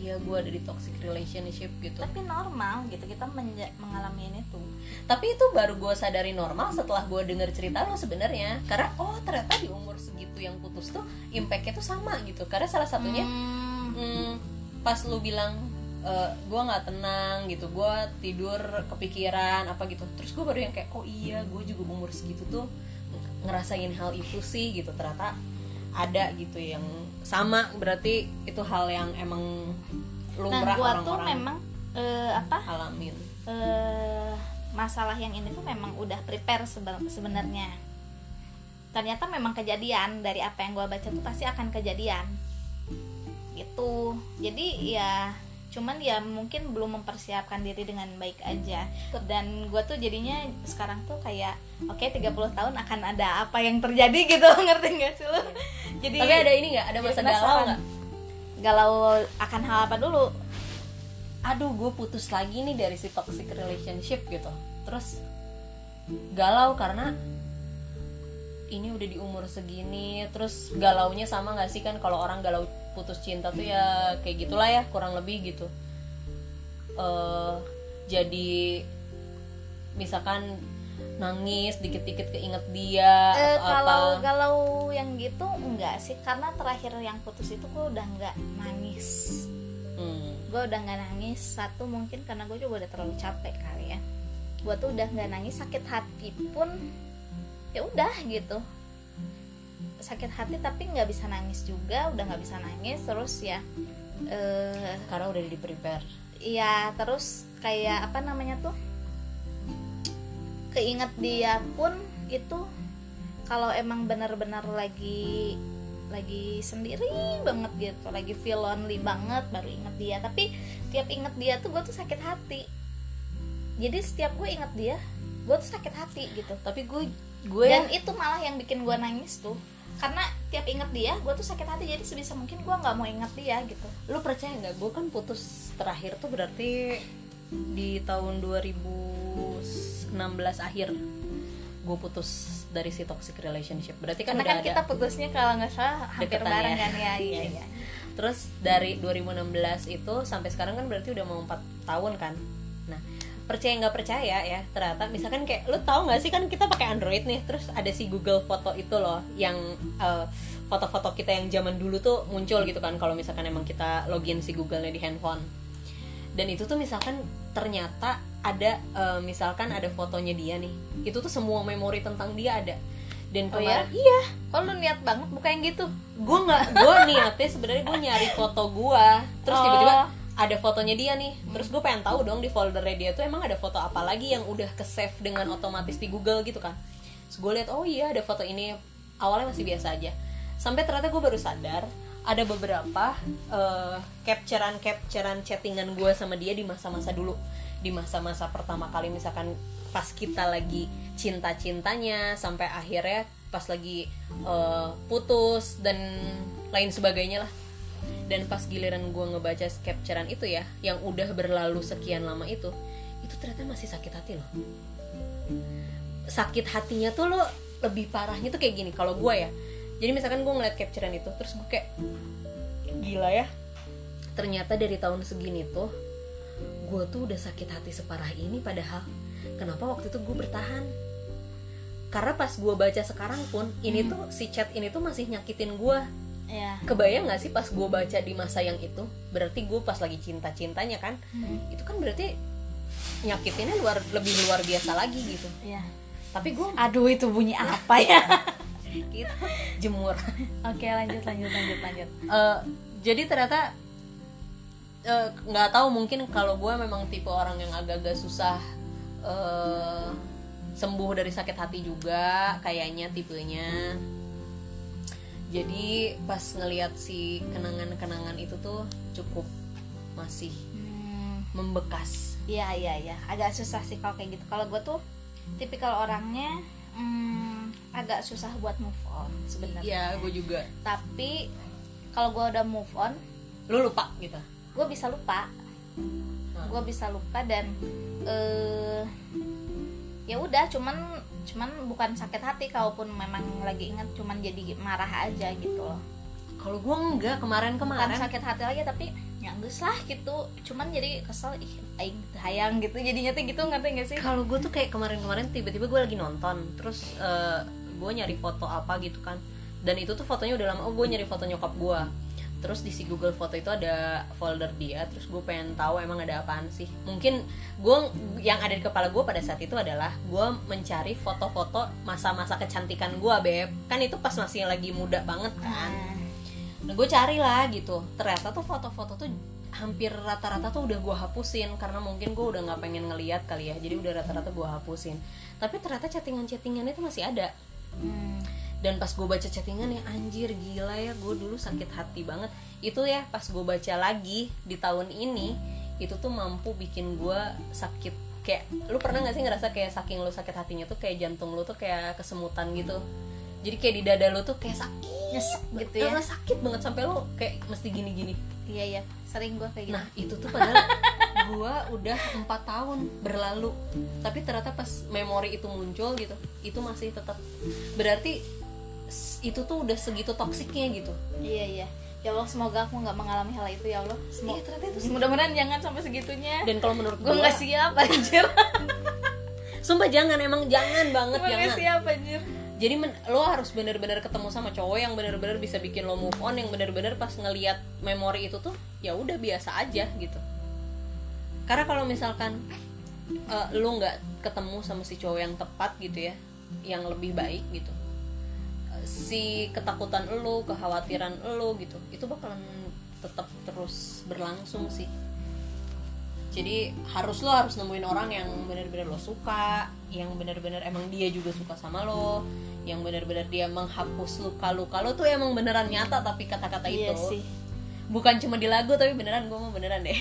iya gue ada di toxic relationship gitu. Tapi normal gitu kita mengalami ini tuh tapi itu baru gue sadari normal setelah gue denger cerita lo sebenarnya. Karena oh ternyata di umur segitu yang putus tuh impactnya tuh sama gitu. Karena salah satunya Hmm, hmm, pas lu bilang gue nggak tenang gitu gue tidur kepikiran apa gitu. Terus gue baru yang kayak oh iya gue juga umur segitu tuh ngerasain hal itu sih gitu. Ternyata ada gitu yang sama. Berarti itu hal yang emang nah lumrah gua tuh orang-orang memang eh, apa? alamin. Eh, masalah yang ini tuh memang udah prepare seben- sebenarnya. Ternyata memang kejadian dari apa yang gua baca tuh pasti akan kejadian. Gitu. Jadi ya cuman ya mungkin belum mempersiapkan diri dengan baik aja. Dan gue tuh jadinya sekarang tuh kayak oke 30 tahun akan ada apa yang terjadi gitu. *laughs* Ngerti gak sih lo jadi tapi ada ini nggak? Ada masa galau nggak? Galau akan hal apa dulu aduh gue putus lagi nih dari si toxic relationship gitu. Terus galau karena ini udah di umur segini terus galaunya sama nggak sih kan? Kalau orang galau putus cinta tuh ya kayak gitulah ya kurang lebih gitu. Eh jadi misalkan nangis dikit-dikit keinget dia Eh, atau kalau apa. galau yang gitu enggak sih karena terakhir yang putus itu gue udah nggak nangis Hmm, gue udah nggak nangis satu mungkin karena gue juga udah terlalu capek kali ya. Gue tuh udah nggak nangis sakit hati pun ya udah gitu. Sakit hati tapi nggak bisa nangis juga udah nggak bisa nangis terus ya eh karena udah di prepare. Iya, terus kayak apa namanya tuh? Keinget dia pun itu kalau emang benar-benar lagi lagi sendiri banget gitu, lagi feel lonely banget baru inget dia. Tapi tiap inget dia tuh gue tuh sakit hati. Jadi setiap gue inget dia, gue tuh sakit hati gitu. Tapi gue gue dan itu malah yang bikin gue nangis tuh. Karena tiap inget dia gue tuh sakit hati. Jadi sebisa mungkin gue nggak mau inget dia gitu. Lu percaya nggak? Gue kan putus terakhir tuh berarti di tahun 2016 akhir gue putus dari si toxic relationship. Berarti kan karena kan ada kita putusnya kalau nggak salah hampir bareng ya. kan? Ya iya Iya. iya. terus dari 2016 itu sampai sekarang kan berarti udah mau 4 tahun kan? Nah percaya nggak percaya ya ternyata misalkan kayak lu tahu nggak sih kan kita pakai Android nih terus ada si Google Foto itu loh yang eh, foto-foto kita yang zaman dulu tuh muncul gitu kan kalau misalkan emang kita login si Google-nya di handphone dan itu tuh misalkan ternyata ada eh, misalkan ada fotonya dia nih. Itu tuh semua memori tentang dia ada. Dan Oh ya? kemarin iya. Kok lu niat banget buka yang gitu. Gue nggak gue niatnya sebenarnya gue nyari foto gue terus Oh. tiba-tiba ada fotonya dia nih. Terus gue pengen tahu dong di foldernya dia tuh emang ada foto apa lagi yang udah ke save dengan otomatis di Google gitu kan. Terus gue lihat oh iya ada foto ini. Awalnya masih biasa aja. Sampai ternyata gue baru sadar ada beberapa eh, capturean capturean chattingan gue sama dia di masa-masa dulu. Di masa-masa pertama kali misalkan pas kita lagi cinta-cintanya sampai akhirnya pas lagi eh, putus dan lain sebagainya lah. Dan pas giliran gue ngebaca capturean itu ya yang udah berlalu sekian lama itu itu ternyata masih sakit hati loh. Sakit hatinya tuh lo lebih parahnya tuh kayak gini. Kalau gue ya jadi misalkan gue ngeliat capturean itu terus gue kayak gila ya. Ternyata dari tahun segini tuh gue tuh udah sakit hati separah ini padahal kenapa waktu itu gue bertahan? Karena pas gue baca sekarang pun ini tuh si chat ini tuh masih nyakitin gue ya kebayang nggak sih pas gue baca di masa yang itu? Berarti gue pas lagi cinta cintanya kan itu kan berarti nyakitinnya luar lebih luar biasa lagi gitu. Ya tapi gue aduh itu bunyi apa ya *laughs* gitu jemur. Oke lanjut lanjut lanjut lanjut. Eh, jadi ternyata eh, nggak tahu mungkin kalau gue memang tipe orang yang agak-agak susah eh, sembuh dari sakit hati juga kayaknya tipenya. Jadi pas ngelihat si kenangan-kenangan itu tuh cukup masih Hmm, membekas. Iya iya iya. Agak susah sih kalau kayak gitu. Kalau gue tuh tipikal orangnya hmm, agak susah buat move on sebenarnya Iya, gue juga. tapi kalau gue udah move on Lu lupa gitu. gue bisa lupa gue bisa lupa dan eh ya udah cuman cuman bukan sakit hati kalaupun memang lagi ingat cuman jadi marah aja gitu loh Kalau gue enggak bukan kemarin-kemarin. sakit hati lagi tapi ya geus lah gitu cuman jadi kesel ih aing hayang gitu jadinya tuh gitu ngerti gak sih Kalau gue tuh kayak kemarin-kemarin tiba-tiba gue lagi nonton, terus gue nyari foto apa gitu kan. Dan itu tuh fotonya udah lama. Oh, gue nyari foto nyokap gue. Terus di si Google Foto itu ada folder dia. Terus gue pengen tahu emang ada apaan sih. Mungkin gue yang ada di kepala gue pada saat itu adalah gue mencari foto-foto masa-masa kecantikan gue beb. Kan itu pas masih lagi muda banget kan. Nah, gue cari lah gitu. Ternyata tuh foto-foto tuh hampir rata-rata tuh udah gue hapusin karena mungkin gue udah nggak pengen ngeliat kali ya. Jadi udah rata-rata gue hapusin. Tapi ternyata chattingan-chattingan itu masih ada. Hmm. Dan pas gue baca chattingan ya anjir gila ya gue dulu sakit hati banget. Itu ya pas gue baca lagi di tahun ini itu tuh mampu bikin gue sakit kayak lu pernah nggak sih ngerasa kayak saking lu sakit hatinya tuh kayak jantung lu tuh kayak kesemutan gitu jadi kayak di dada lu tuh kayak sakit nyesek gitu ya. Karena sakit banget sampai lu kayak mesti gini-gini. Iya iya. Sering gue kayak gitu. Nah itu tuh padahal *laughs* gua udah empat tahun berlalu. Tapi ternyata pas memori itu muncul gitu itu masih tetap berarti itu tuh udah segitu toksiknya gitu. Iya iya. Ya Allah semoga aku nggak mengalami hal itu ya Allah. Semoga Iya, ternyata itu mudah-mudahan jangan sampai segitunya. Dan kalau menurut gue gua nggak siap anjir. *laughs* Sumpah jangan emang jangan banget gue jangan. siap anjir jadi men- lo harus bener-bener ketemu sama cowok yang bener-bener bisa bikin lo move on yang bener-bener pas ngeliat memori itu tuh ya udah biasa aja gitu. Karena kalau misalkan eh, lo nggak ketemu sama si cowok yang tepat gitu ya yang lebih baik gitu eh, si ketakutan lo kekhawatiran lo gitu itu bakalan tetap terus berlangsung sih. Jadi harus lo harus nemuin orang yang benar-benar lo suka yang benar-benar emang dia juga suka sama lo yang benar-benar dia menghapus luka-luka. Lo tuh emang beneran nyata tapi kata-kata iya itu. sih. Bukan cuma di lagu tapi beneran gue mau beneran deh.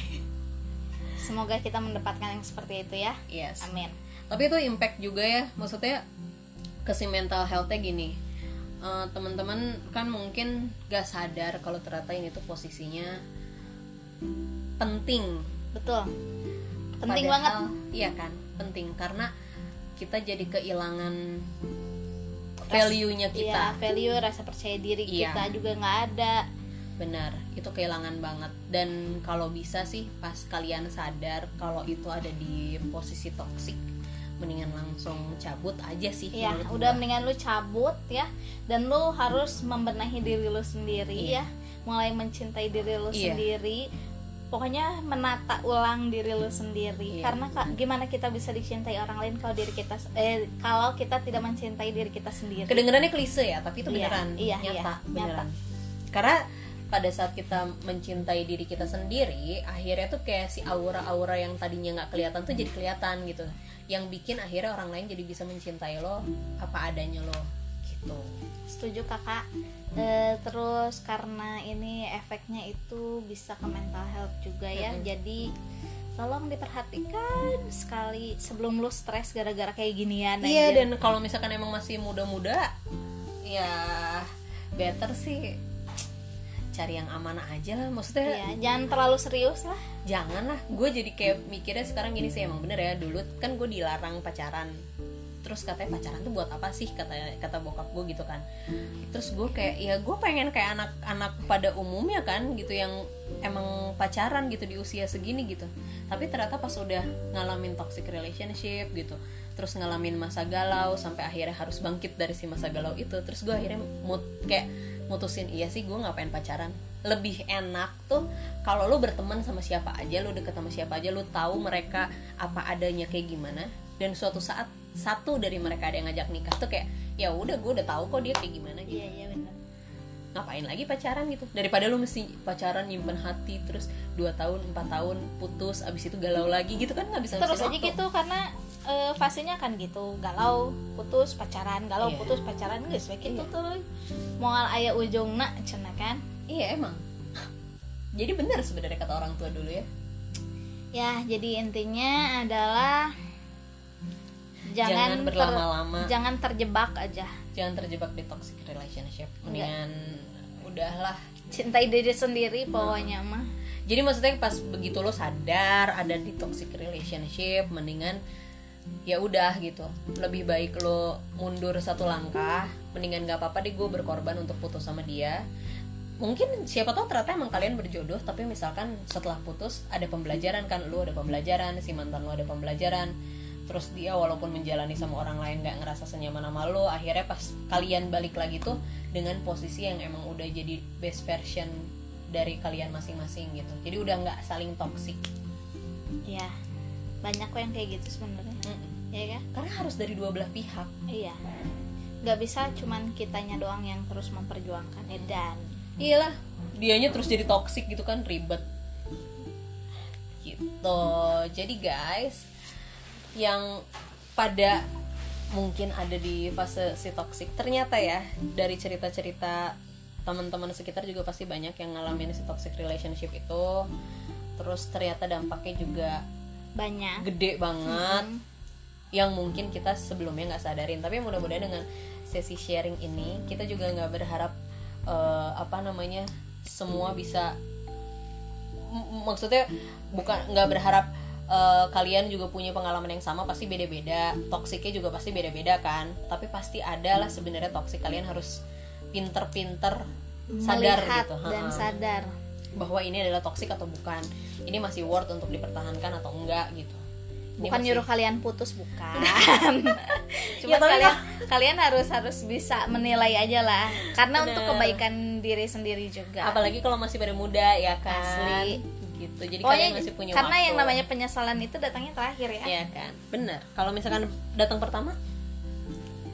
Semoga kita mendapatkan yang seperti itu ya. Yes. Amin. Tapi itu impact juga ya. Maksudnya ke si mental healthnya gini. Eh, teman-teman kan mungkin gak sadar kalau ternyata ini tuh posisinya penting. Betul. Penting Padahal, banget. iya kan? Penting. Karena kita jadi kehilangan value-nya kita Iya, value rasa percaya diri Iya. kita juga nggak ada benar itu kehilangan banget dan kalau bisa sih pas kalian sadar kalau itu ada di posisi toksik mendingan langsung cabut aja sih ya udah gua. mendingan lu cabut ya dan lu harus membenahi diri lu sendiri Iya. ya mulai mencintai diri lu Iya. sendiri pokoknya menata ulang diri lu sendiri. Iya. karena Kak, gimana kita bisa dicintai orang lain kalau diri kita eh kalau kita tidak mencintai diri kita sendiri. Kedengarannya klise ya tapi itu Iya, beneran. iya, nyata iya, beneran. karena pada saat kita mencintai diri kita sendiri akhirnya tuh kayak si aura-aura yang tadinya nggak kelihatan tuh jadi kelihatan gitu. Yang bikin akhirnya orang lain jadi bisa mencintai lo apa adanya lo gitu. Setuju kakak Eh, terus karena ini efeknya itu bisa ke mental health juga ya Mm-mm. jadi tolong diperhatikan sekali sebelum lu stres gara-gara kayak ginian iya aja. dan kalau misalkan emang masih muda-muda ya better sih cari yang amanah aja lah maksudnya Iya, jangan terlalu serius lah jangan lah gue jadi kayak mikirnya sekarang gini sih emang bener ya dulu kan gue dilarang pacaran terus katanya pacaran tuh buat apa sih? kata kata bokap gue gitu kan. Terus gue kayak ya gue pengen kayak anak-anak pada umumnya kan gitu yang emang pacaran gitu di usia segini gitu. Tapi ternyata pas udah ngalamin toxic relationship gitu terus ngalamin masa galau sampai akhirnya harus bangkit dari si masa galau itu terus gue akhirnya mut kayak mutusin iya sih gue ngapain pacaran? Lebih enak tuh kalau lu berteman sama siapa aja lu deket sama siapa aja lu tahu mereka apa adanya kayak gimana. Dan suatu saat satu dari mereka ada yang ngajak nikah tuh kayak ya udah gue udah tahu kok dia kayak gimana gitu. Iya iya benar. Ngapain lagi pacaran gitu? Daripada lu mesti pacaran nyimpen hati terus 2 tahun 4 tahun putus abis itu galau lagi gitu kan nggak bisa terus aja waktu. gitu karena eh, fasenya kan gitu galau putus pacaran galau Iya. putus pacaran guys kayak gitu Iya. tuh mau ayah ujung nak cina kan? Iya emang. Jadi benar sebenarnya kata orang tua dulu ya. Ya jadi intinya adalah jangan, jangan ter- berlama-lama. jangan terjebak aja. Jangan terjebak di toxic relationship. Mendingan udahlah. Cintai diri sendiri pokoknya mah. Jadi maksudnya pas begitu lo sadar ada di toxic relationship mendingan ya udah gitu. Lebih baik lo mundur satu langkah mendingan gak apa-apa deh gue berkorban untuk putus sama dia. Mungkin siapa tahu ternyata emang kalian berjodoh tapi misalkan setelah putus ada pembelajaran kan lo ada pembelajaran si mantan lo ada pembelajaran terus dia walaupun menjalani sama orang lain nggak ngerasa senyaman sama lo akhirnya pas kalian balik lagi tuh dengan posisi yang emang udah jadi best version dari kalian masing-masing gitu. Jadi udah nggak saling toxic. Ya banyak kok yang kayak gitu sebenarnya. Ya kan? Karena harus dari dua belah pihak. Iya. Nggak bisa cuman kitanya doang yang terus memperjuangkan. Dan. Iyalah dianya terus jadi toxic gitu kan ribet. Gitu. Jadi guys yang pada mungkin ada di fase si toxic. Ternyata ya dari cerita-cerita teman-teman sekitar juga pasti banyak yang ngalamin si toxic relationship itu. Terus ternyata dampaknya juga banyak. gede banget yang mungkin kita sebelumnya nggak sadarin. Tapi mudah-mudahan dengan sesi sharing ini kita juga nggak berharap eh, apa namanya semua bisa m- maksudnya bukan nggak berharap eh, kalian juga punya pengalaman yang sama pasti beda-beda. Toksiknya juga pasti beda-beda kan? Tapi pasti ada lah sebenarnya toksik kalian harus pinter-pinter sadar melihat gitu. dan Ha-ha sadar. Bahwa ini adalah toksik atau bukan? Ini masih worth untuk dipertahankan atau enggak gitu. Ini bukan masih- nyuruh kalian putus bukan. Cuma *laughs* Ya, kalian kalian harus harus bisa menilai aja lah. Karena Bener. untuk kebaikan diri sendiri juga. Apalagi kalau masih pada muda ya kan? Asli. Gitu. Jadi Pokoknya kalian masih punya karena waktu. yang namanya penyesalan itu datangnya terakhir ya? Ya kan. Bener. Kalau misalkan datang pertama?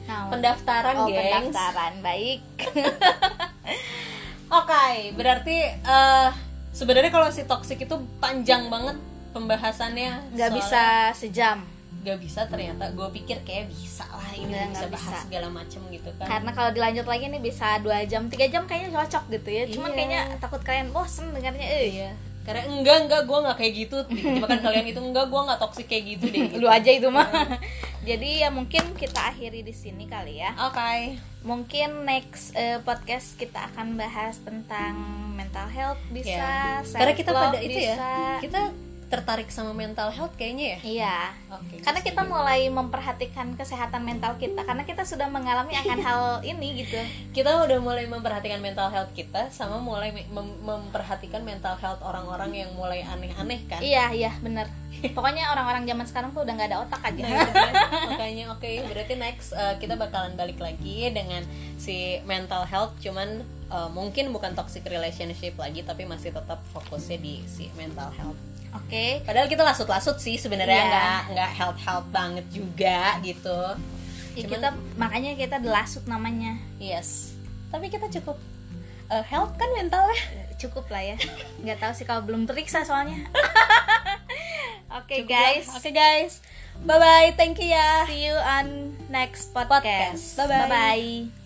Nah, pendaftaran oh, gengs. pendaftaran baik. *laughs* Oke berarti eh sebenarnya kalau si toxic itu panjang banget pembahasannya. Nggak bisa sejam. Nggak bisa ternyata. Gue pikir kayak bisa lah ini bisa bahas bisa. segala macem gitu kan. Karena kalau dilanjut lagi nih bisa dua jam tiga jam kayaknya cocok gitu ya. Cuman Iya. kayaknya takut kalian bosen dengarnya. Eh Iya, karena enggak enggak gue nggak kayak gitu tiba kan kalian itu enggak gue nggak toxic kayak gitu deh gitu. lu aja itu mah *laughs* jadi ya mungkin kita akhiri di sini kali ya oke mungkin next eh, podcast kita akan bahas tentang mental health bisa Ya. self karena kita pada itu bisa. ya kita tertarik sama mental health kayaknya ya? Iya. Oke karena kita gitu. mulai memperhatikan kesehatan mental kita karena kita sudah mengalami akan hal *laughs* ini gitu. Kita udah mulai memperhatikan mental health kita sama mulai me- mem- memperhatikan mental health orang-orang yang mulai aneh-aneh kan? Iya iya *laughs* bener. Pokoknya orang-orang zaman sekarang tuh udah nggak ada otak aja. Nah, kan. *laughs* makanya oke berarti next uh, kita bakalan balik lagi dengan si mental health cuman uh, mungkin bukan toxic relationship lagi tapi masih tetap fokusnya di si mental health oke. Padahal kita lasut-lasut sih sebenarnya Iya. nggak nggak health health banget juga gitu. Ya, Cuman- kita makanya kita delasut namanya. Yes. Tapi kita cukup uh, health kan mentalnya? Cukup lah ya. Nggak tahu sih kalau belum periksa soalnya. *laughs* Oke Cukup guys. Oke guys. Bye bye thank you ya. See you on next Podcast. podcast. Bye-bye. bye bye